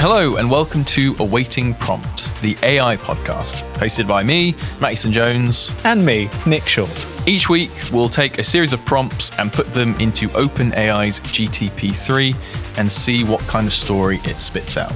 Hello, and welcome to Awaiting Prompt, the AI podcast, hosted by me, Eastland-Jones. And me, Nick Short. Each week, we'll take a series of prompts and put them into OpenAI's GTP3 and see what kind of story it spits out.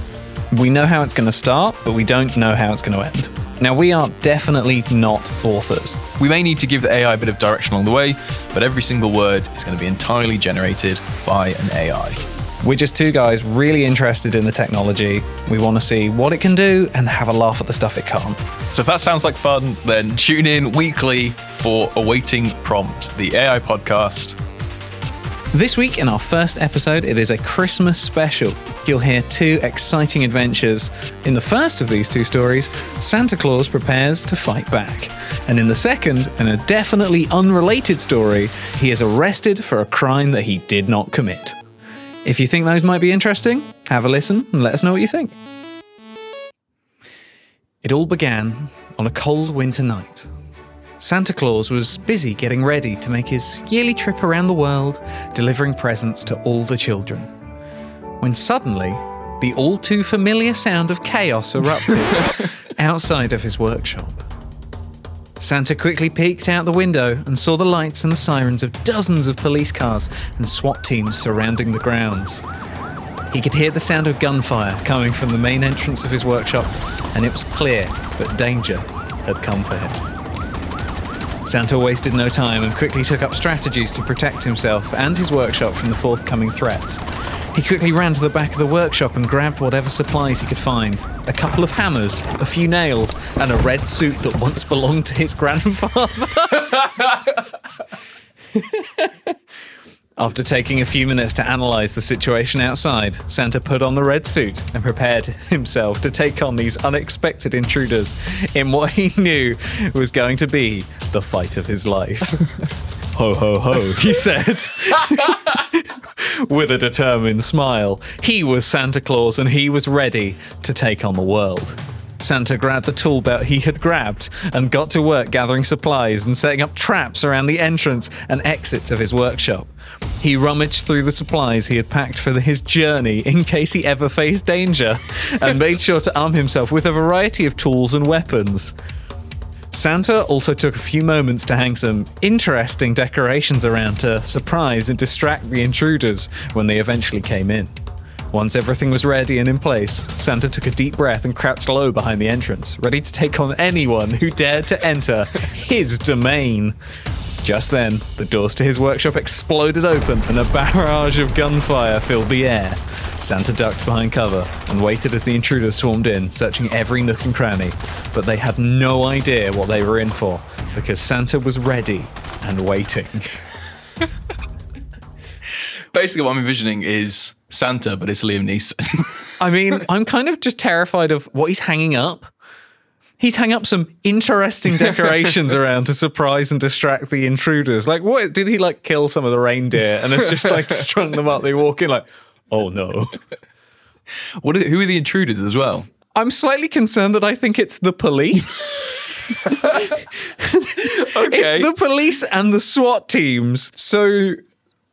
We know how it's going to start, but we don't know how it's going to end. Now, we are definitely not authors. We may need to give the AI a bit of direction along the way, but every single word is going to be entirely generated by an AI. We're just two guys really interested in the technology. We want to see what it can do and have a laugh at the stuff it can't. So if that sounds like fun, then tune in weekly for Awaiting Prompt, the AI podcast. This week, in our first episode, it is a Christmas special. You'll hear two exciting adventures. In the first of these two stories, Santa Claus prepares to fight back. And in the second, and a definitely unrelated story, he is arrested for a crime that he did not commit. If you think those might be interesting, have a listen and let us know what you think. It all began on a cold winter night. Santa Claus was busy getting ready to make his yearly trip around the world, delivering presents to all the children. When suddenly, the all too familiar sound of chaos erupted outside of his workshop. Santa quickly peeked out the window and saw the lights and the sirens of dozens of police cars and SWAT teams surrounding the grounds. He could hear the sound of gunfire coming from the main entrance of his workshop, and it was clear that danger had come for him. Santa wasted no time and quickly took up strategies to protect himself and his workshop from the forthcoming threats. He quickly ran to the back of the workshop and grabbed whatever supplies he could find a couple of hammers, a few nails, and a red suit that once belonged to his grandfather. After taking a few minutes to analyze the situation outside, Santa put on the red suit and prepared himself to take on these unexpected intruders in what he knew was going to be the fight of his life. ho, ho, ho, he said. With a determined smile, he was Santa Claus and he was ready to take on the world. Santa grabbed the tool belt he had grabbed and got to work gathering supplies and setting up traps around the entrance and exits of his workshop. He rummaged through the supplies he had packed for his journey in case he ever faced danger and made sure to arm himself with a variety of tools and weapons. Santa also took a few moments to hang some interesting decorations around to surprise and distract the intruders when they eventually came in. Once everything was ready and in place, Santa took a deep breath and crouched low behind the entrance, ready to take on anyone who dared to enter his domain. Just then, the doors to his workshop exploded open and a barrage of gunfire filled the air. Santa ducked behind cover and waited as the intruders swarmed in, searching every nook and cranny. But they had no idea what they were in for, because Santa was ready and waiting. Basically, what I'm envisioning is Santa, but it's Liam Neeson. I mean, I'm kind of just terrified of what he's hanging up. He's hung up some interesting decorations around to surprise and distract the intruders. Like, what did he like kill some of the reindeer and has just like strung them up? They walk in like, oh no. what are, who are the intruders as well? I'm slightly concerned that I think it's the police. Okay. It's the police and the SWAT teams. So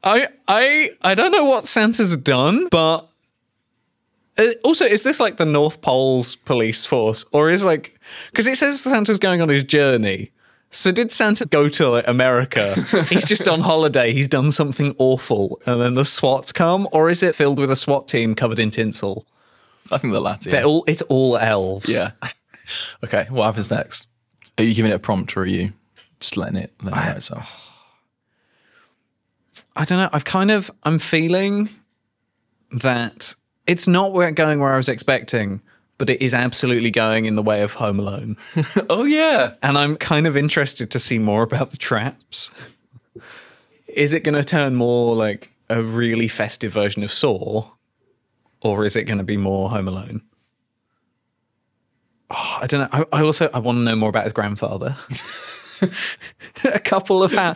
I I I don't know what Santa's done, but uh, also is this like the North Pole's police force or is like because it says Santa's going on his journey. So did Santa go to America? He's just on holiday. He's done something awful, and then the SWATs come, or is it filled with a SWAT team covered in tinsel? I think the latter. They're all it's all elves. yeah. okay, what happens next? Are you giving it a prompt or are you just letting it let it itself? I don't know. I've kind of I'm feeling that it's not going where I was expecting, but it is absolutely going in the way of Home Alone. oh yeah. And I'm kind of interested to see more about the traps. Is it going to turn more like a really festive version of Saw, or is it going to be more Home Alone? Oh, I don't know. I, I also I want to know more about his grandfather. a couple of ha-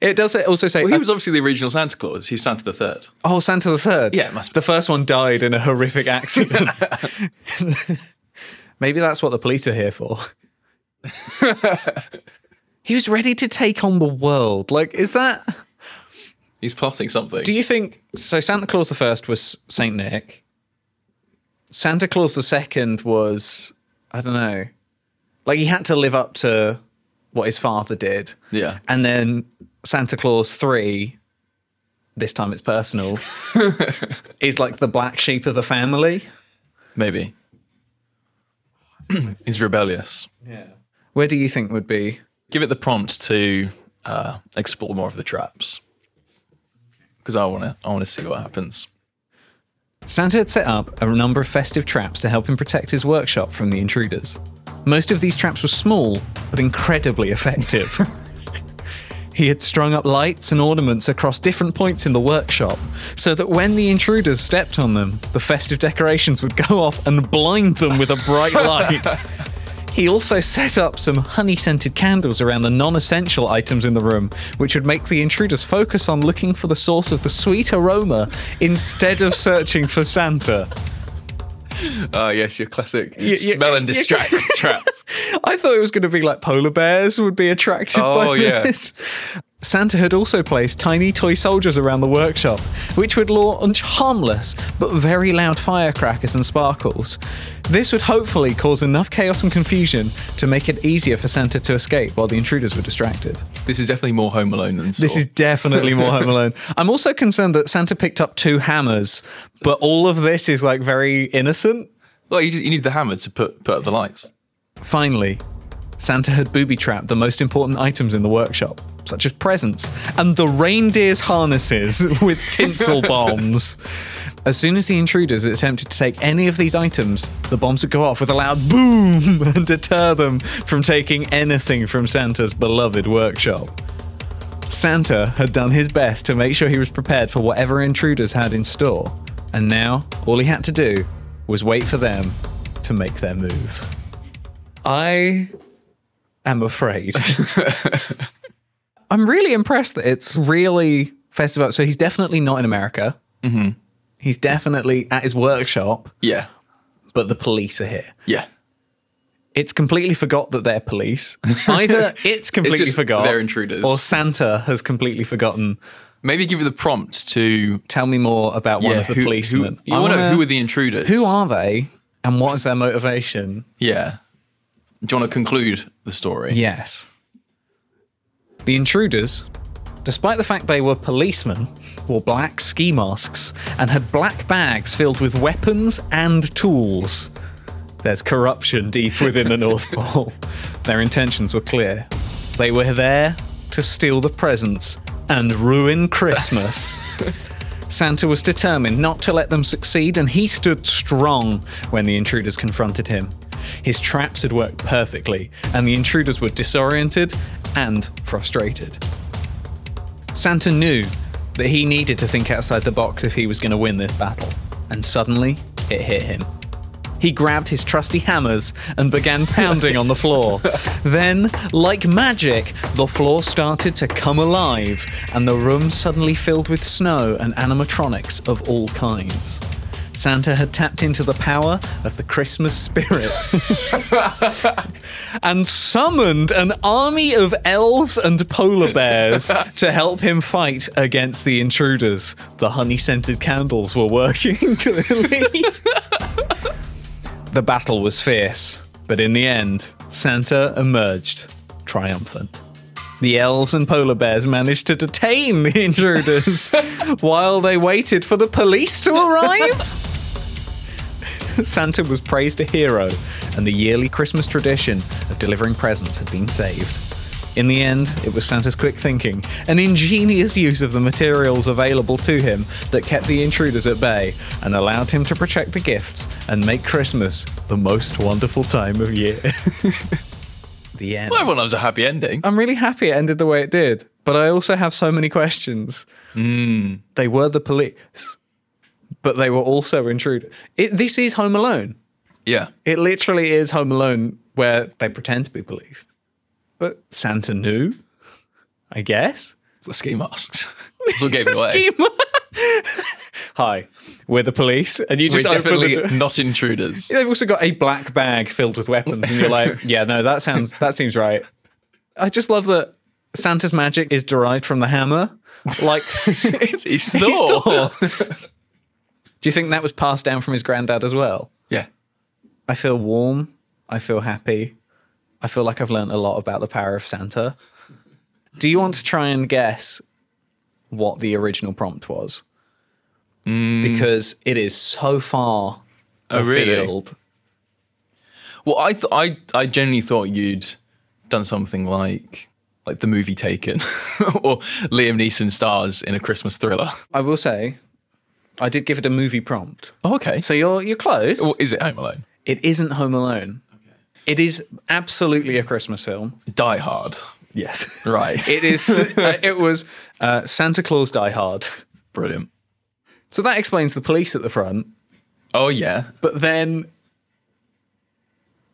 it does also say Well, he uh, was obviously the original Santa Claus. He's Santa the Third. Oh, Santa the Third. Yeah, it must be. The first one died in a horrific accident. Maybe that's what the police are here for. he was ready to take on the world. Like, is that? He's plotting something. Do you think so? Santa Claus the First was Saint Nick. Santa Claus the second was I don't know, like he had to live up to what his father did, Yeah. and then Santa Claus three. This time it's personal. is like the black sheep of the family. Maybe. He's rebellious. Yeah. Where do you think would be? Give it the prompt to uh, explore more of the traps. Because I want to, I want to see what happens. Santa had set up a number of festive traps to help him protect his workshop from the intruders. Most of these traps were small, but incredibly effective. he had strung up lights and ornaments across different points in the workshop, so that when the intruders stepped on them, the festive decorations would go off and blind them with a bright light. He also set up some honey scented candles around the non essential items in the room, which would make the intruders focus on looking for the source of the sweet aroma instead of searching for Santa. Oh, yes, your classic smell and distract trap. I thought it was going to be like polar bears would be attracted Oh, by yeah. this. Santa had also placed tiny toy soldiers around the workshop, which would launch harmless but very loud firecrackers and sparkles. This would hopefully cause enough chaos and confusion to make it easier for Santa to escape while the intruders were distracted. This is definitely more Home Alone than This is definitely more Home Alone. I'm also concerned that Santa picked up two hammers, but all of this is like very innocent. Well, you, just, you need the hammer to put, put up the lights. Finally, Santa had booby trapped the most important items in the workshop, such as presents and the reindeer's harnesses with tinsel bombs. As soon as the intruders attempted to take any of these items, the bombs would go off with a loud boom and deter them from taking anything from Santa's beloved workshop. Santa had done his best to make sure he was prepared for whatever intruders had in store, and now all he had to do was wait for them to make their move. I am afraid. I'm really impressed that it's really festival. So he's definitely not in America. Mm-hmm. He's definitely at his workshop, Yeah. but the police are here. Yeah. It's completely forgot that they're police. Either it's completely just forgot, they're intruders. or Santa has completely forgotten. Maybe give it the prompt to Tell me more about one of the who, policemen. Who, you I want to know who are the intruders? who are they, and what is their motivation? Yeah. Do you want to conclude the story? Yes. The intruders, despite the fact they were policemen, wore black ski masks and had black bags filled with weapons and tools. There's corruption deep within the North Pole. Their intentions were clear. They were there to steal the presents and ruin Christmas. Santa was determined not to let them succeed, and he stood strong when the intruders confronted him. His traps had worked perfectly, and the intruders were disoriented and frustrated. Santa knew that he needed to think outside the box if he was going to win this battle, and suddenly it hit him. He grabbed his trusty hammers and began pounding on the floor. Then, like magic, the floor started to come alive, and the room suddenly filled with snow and animatronics of all kinds. Santa had tapped into the power of the Christmas spirit and summoned an army of elves and polar bears to help him fight against the intruders. The honey scented candles were working clearly. the battle was fierce, but in the end, Santa emerged triumphant. The elves and polar bears managed to detain the intruders while they waited for the police to arrive. Santa was praised a hero, and the yearly Christmas tradition of delivering presents had been saved. In the end, it was Santa's quick thinking, an ingenious use of the materials available to him that kept the intruders at bay and allowed him to protect the gifts and make Christmas the most wonderful time of year. the end. Well, everyone loves a happy ending. I'm really happy it ended the way it did, but I also have so many questions. Hmm. They were the police, but they were also intruders. It, this is Home Alone. Yeah. It literally is Home Alone where they pretend to be police. But Santa knew, I guess. It's the ski masks. That's what gave it away. Hi, we're the police, and you We're just definitely the. not intruders. They've also got a black bag filled with weapons, and you're like, yeah, no, that sounds that seems right. I just love that Santa's magic is derived from the hammer. Like, it's, Thor. Do you think that was passed down from his granddad as well? Yeah. I feel warm. I feel happy. I feel like I've learned a lot about the power of Santa. Do you want to try and guess what the original prompt was? Mm. Because it is so far Oh, really? Well, I th- I I genuinely thought you'd done something like like the movie Taken or Liam Neeson stars in a Christmas thriller. I will say, I did give it a movie prompt. Oh, okay. So you're you're close. or is it Home Alone? It isn't Home Alone. It is absolutely a Christmas film. Die Hard. Yes. Right. It is. uh, it was uh, Santa Claus Die Hard. Brilliant. So that explains the police at the front. Oh yeah. But then,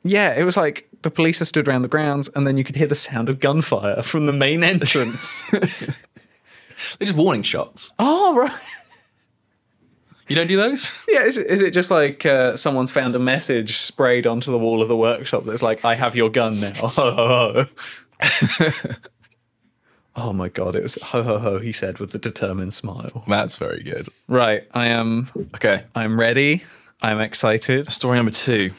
yeah, it was like the police are stood around the grounds, and then you could hear the sound of gunfire from the main entrance. They're just warning shots. oh right. You don't do those? Yeah, is it, is it just like uh, someone's found a message sprayed onto the wall of the workshop that's like, "I have your gun now." Ho ho ho. oh my god! It was ho ho ho. He said with a determined smile. That's very good. Right, I am. Okay. I'm ready. I'm excited. Story number two.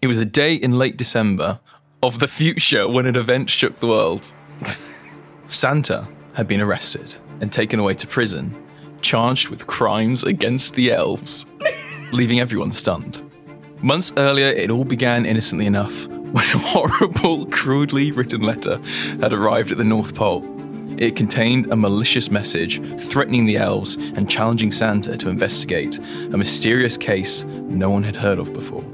It was a day in late December of the future when an event shook the world. Santa had been arrested and taken away to prison, charged with crimes against the elves, leaving everyone stunned. Months earlier, it all began innocently enough when a horrible, crudely written letter had arrived at the North Pole. It contained a malicious message threatening the elves and challenging Santa to investigate a mysterious case no one had heard of before.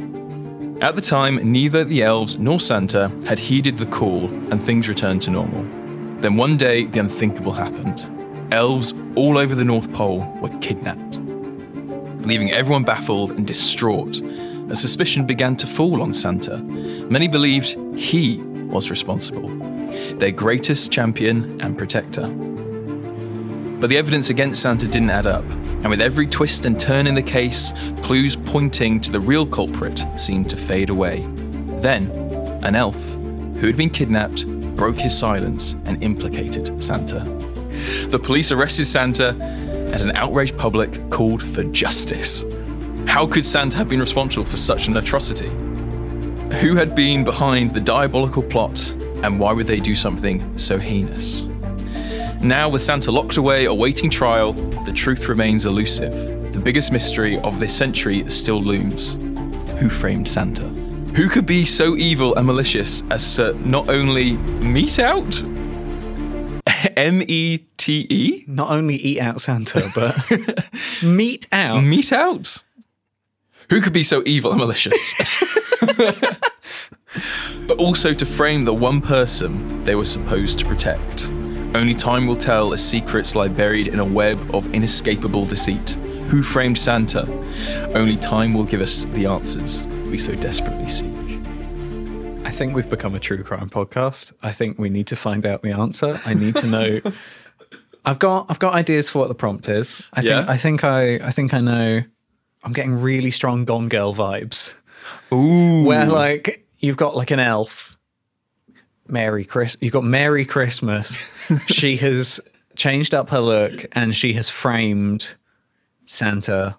At the time, neither the elves nor Santa had heeded the call and things returned to normal. Then one day, the unthinkable happened. Elves all over the North Pole were kidnapped, leaving everyone baffled and distraught as suspicion began to fall on Santa. Many believed he was responsible, their greatest champion and protector. But the evidence against Santa didn't add up, and with every twist and turn in the case, clues pointing to the real culprit seemed to fade away. Then, an elf who had been kidnapped broke his silence and implicated Santa. The police arrested Santa, and an outraged public called for justice. How could Santa have been responsible for such an atrocity? Who had been behind the diabolical plot, and why would they do something so heinous? Now, with Santa locked away awaiting trial, the truth remains elusive. The biggest mystery of this century still looms. Who framed Santa? Who could be so evil and malicious as to not only meet out? M E T E? Not only eat out Santa, but meet out. Meet out? Who could be so evil and malicious? but also to frame the one person they were supposed to protect. Only time will tell as secrets lie buried in a web of inescapable deceit. Who framed Santa? Only time will give us the answers we so desperately seek. I think we've become a true crime podcast. I think we need to find out the answer. I need to know. I've got I've got ideas for what the prompt is. I Yeah? think I think I I think I know. I'm getting really strong Gone Girl vibes. Ooh. Where like you've got like an elf. Merry Chris you've got Merry Christmas. she has changed up her look and she has framed Santa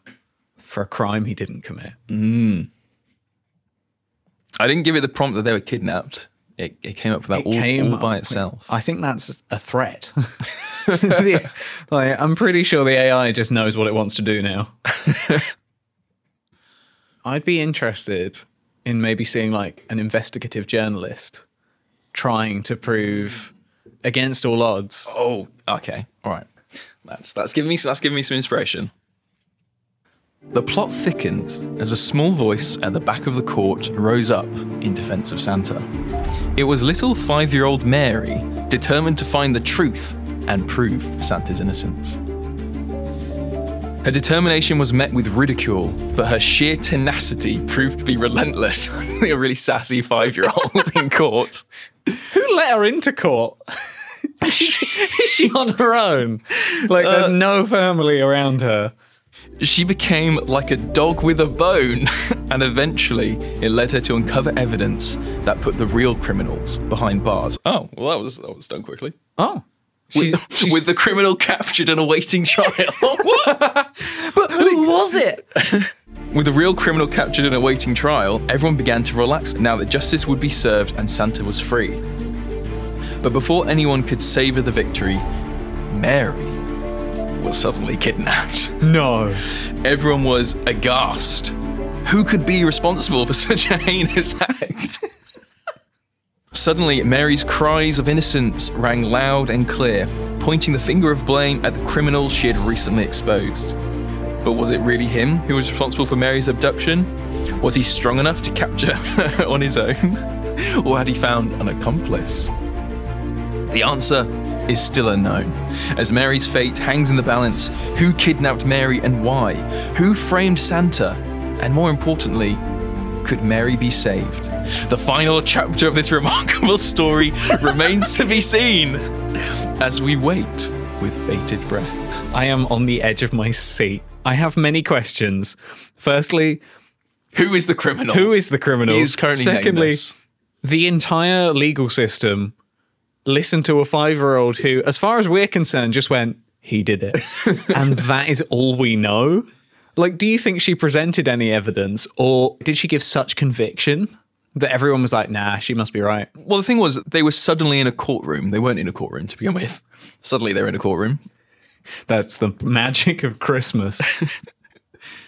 for a crime he didn't commit. Mm. I didn't give it the prompt that they were kidnapped. It, it came up with that all, came all by itself. I think that's a threat. The- like, I'm pretty sure the AI just knows what it wants to do now. I'd be interested in maybe seeing like an investigative journalist trying to prove against all odds. Oh, okay. All right. That's that's giving me that's giving me some inspiration. The plot thickened as a small voice at the back of the court rose up in defense of Santa. It was little five-year-old Mary, determined to find the truth and prove Santa's innocence. Her determination was met with ridicule, but her sheer tenacity proved to be relentless. a really sassy five-year-old in court. Who let her into court? is, she, is she on her own? Like, there's uh, no family around her. She became like a dog with a bone, and eventually it led her to uncover evidence that put the real criminals behind bars. Oh, well, that was that was done quickly. Oh, She- with, with the criminal captured and awaiting trial. But who was it? With the real criminal captured and awaiting trial, everyone began to relax now that justice would be served and Santa was free. But before anyone could savour the victory, Mary was suddenly kidnapped. No. Everyone was aghast. Who could be responsible for such a heinous act? Suddenly, Mary's cries of innocence rang loud and clear, pointing the finger of blame at the criminal she had recently exposed. But was it really him who was responsible for Mary's abduction? Was he strong enough to capture her on his own? Or had he found an accomplice? The answer is still unknown, as Mary's fate hangs in the balance. Who kidnapped Mary and why? Who framed Santa? And more importantly, could Mary be saved? The final chapter of this remarkable story remains to be seen as we wait with bated breath. I am on the edge of my seat. I have many questions. Firstly, Who is the criminal? who is the criminal? He is currently Secondly, nameless. the entire legal system listened to a five year old who, as far as we're concerned, just went, he did it. and that is all we know. Like, do you think she presented any evidence or did she give such conviction that everyone was like, nah, she must be right? Well, the thing was, they were suddenly in a courtroom. They weren't in a courtroom to begin with. Suddenly, they're in a courtroom. That's the magic of Christmas.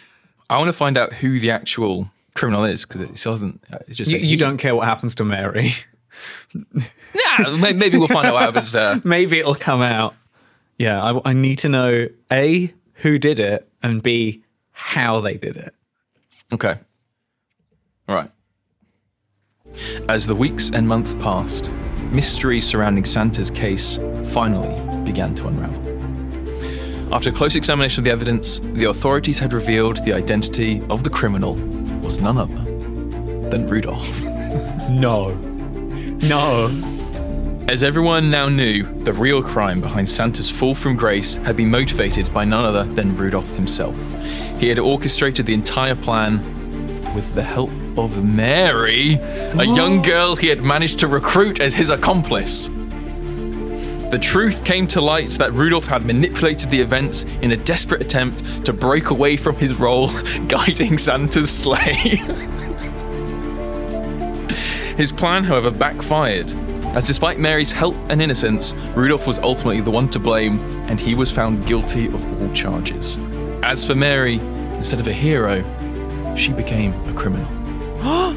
I want to find out who the actual criminal is because it doesn't. Uh, it just you, you don't care what happens to Mary. Yeah, maybe we'll find out what happens. Uh, Maybe it'll come out. Yeah, I, I need to know A, who did it, and B, how they did it. okay. All right. As the weeks and months passed, mystery surrounding Santa's case finally began to unravel. After close examination of the evidence, the authorities had revealed the identity of the criminal was none other than Rudolph. No. No. As everyone now knew, the real crime behind Santa's fall from grace had been motivated by none other than Rudolph himself. He had orchestrated the entire plan with the help of Mary, a young girl he had managed to recruit as his accomplice. The truth came to light that Rudolph had manipulated the events in a desperate attempt to break away from his role guiding Santa's sleigh. His plan, however, backfired, as despite Mary's help and innocence, Rudolph was ultimately the one to blame, and he was found guilty of all charges. As for Mary, instead of a hero, she became a criminal.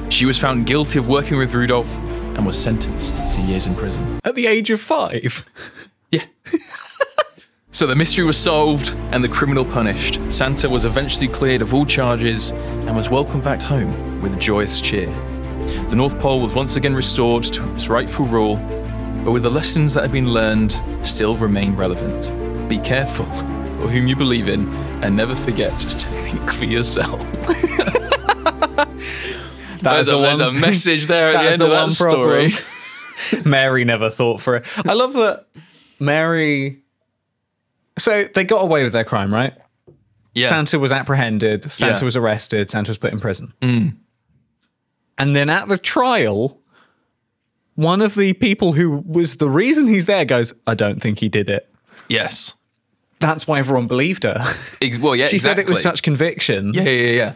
she was found guilty of working with Rudolph and was sentenced to years in prison. At the age of five. Yeah. so the mystery was solved and the criminal punished. Santa was eventually cleared of all charges and was welcomed back home with a joyous cheer. The North Pole was once again restored to its rightful rule, but with the lessons that have been learned still remain relevant. Be careful of whom you believe in and never forget to think for yourself. There's a, there's a message there at the end of that story. Mary never thought for it. I love that Mary. So they got away with their crime, right? Yeah. Santa was apprehended. Santa Yeah. Mm. was arrested. Santa was put in prison. And then at the trial, one of the people who was the reason he's there goes, I don't think he did it. yes. That's why everyone believed her. Well, yeah, she said it with such conviction. Yeah, yeah, yeah.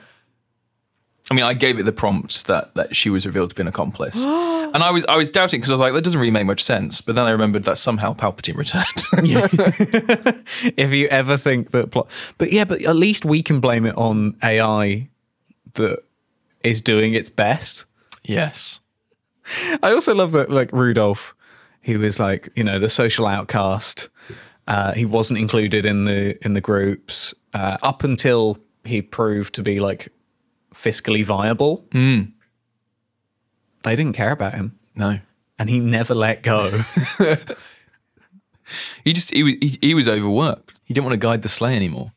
I mean, I gave it the prompt that that she was revealed to be an accomplice, and I was I was doubting because I was like, that doesn't really make much sense. But then I remembered that somehow Palpatine returned. if you ever think that plot but yeah but at least we can blame it on ai that is doing its best yes. i also love that like rudolph he was like you know the social outcast uh, he wasn't included in the in the groups uh, up until he proved to be like fiscally viable they didn't care about him No. and he never let go He just he was he, he was overworked. He didn't want to guide the sleigh anymore.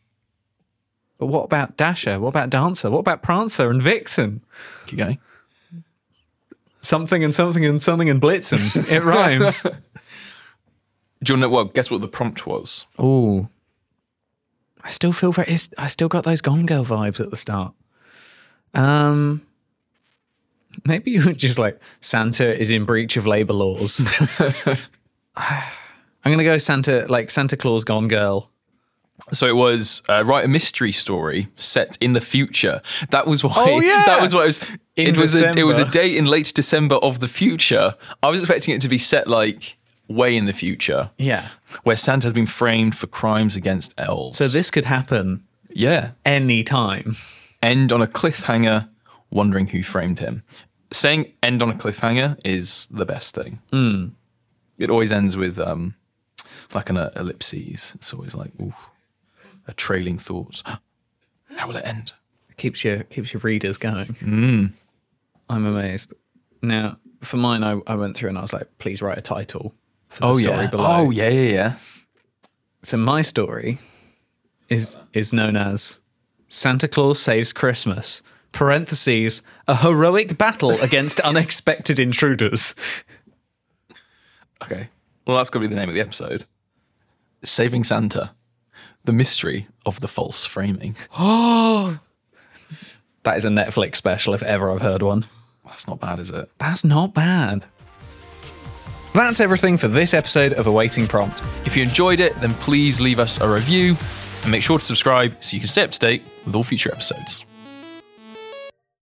But what about dasher what about dancer what about prancer and vixen Keep going. something and something and something and blitzen it rhymes Do you want to know? Well, guess what the prompt was? Oh, I still feel very. I still got those Gone Girl vibes at the start. Um, maybe you would just like Santa is in breach of labor laws. I'm gonna go Santa like Santa Claus Gone Girl. So it was uh, write a mystery story set in the future. That was why. Oh, yeah. that was what it was. In it was a, it was a date in late December of the future. I was expecting it to be set like way in the future, Yeah. where Santa has been framed for crimes against elves. So this could happen yeah, any time. end on a cliffhanger, wondering who framed him. Saying end on a cliffhanger is the best thing. Hmm. It always ends with um, like an uh, ellipses. It's always like ooh, a trailing thought. How will it end? keeps your keeps your readers going. Hmm. I'm amazed. Now, for mine, I, I went through and I was like, please write a title for the Oh story yeah. below. Oh yeah, yeah, yeah. So my story is is known as Santa Claus Saves Christmas. Parentheses, a heroic battle against unexpected intruders. Okay. Well, that's going to be the name of the episode. Saving Santa, the mystery of the false framing. Oh, that is a Netflix special if ever I've heard one. That's not bad, is it? That's not bad. That's everything for this episode of Awaiting Prompt. If you enjoyed it, then please leave us a review and make sure to subscribe so you can stay up to date with all future episodes.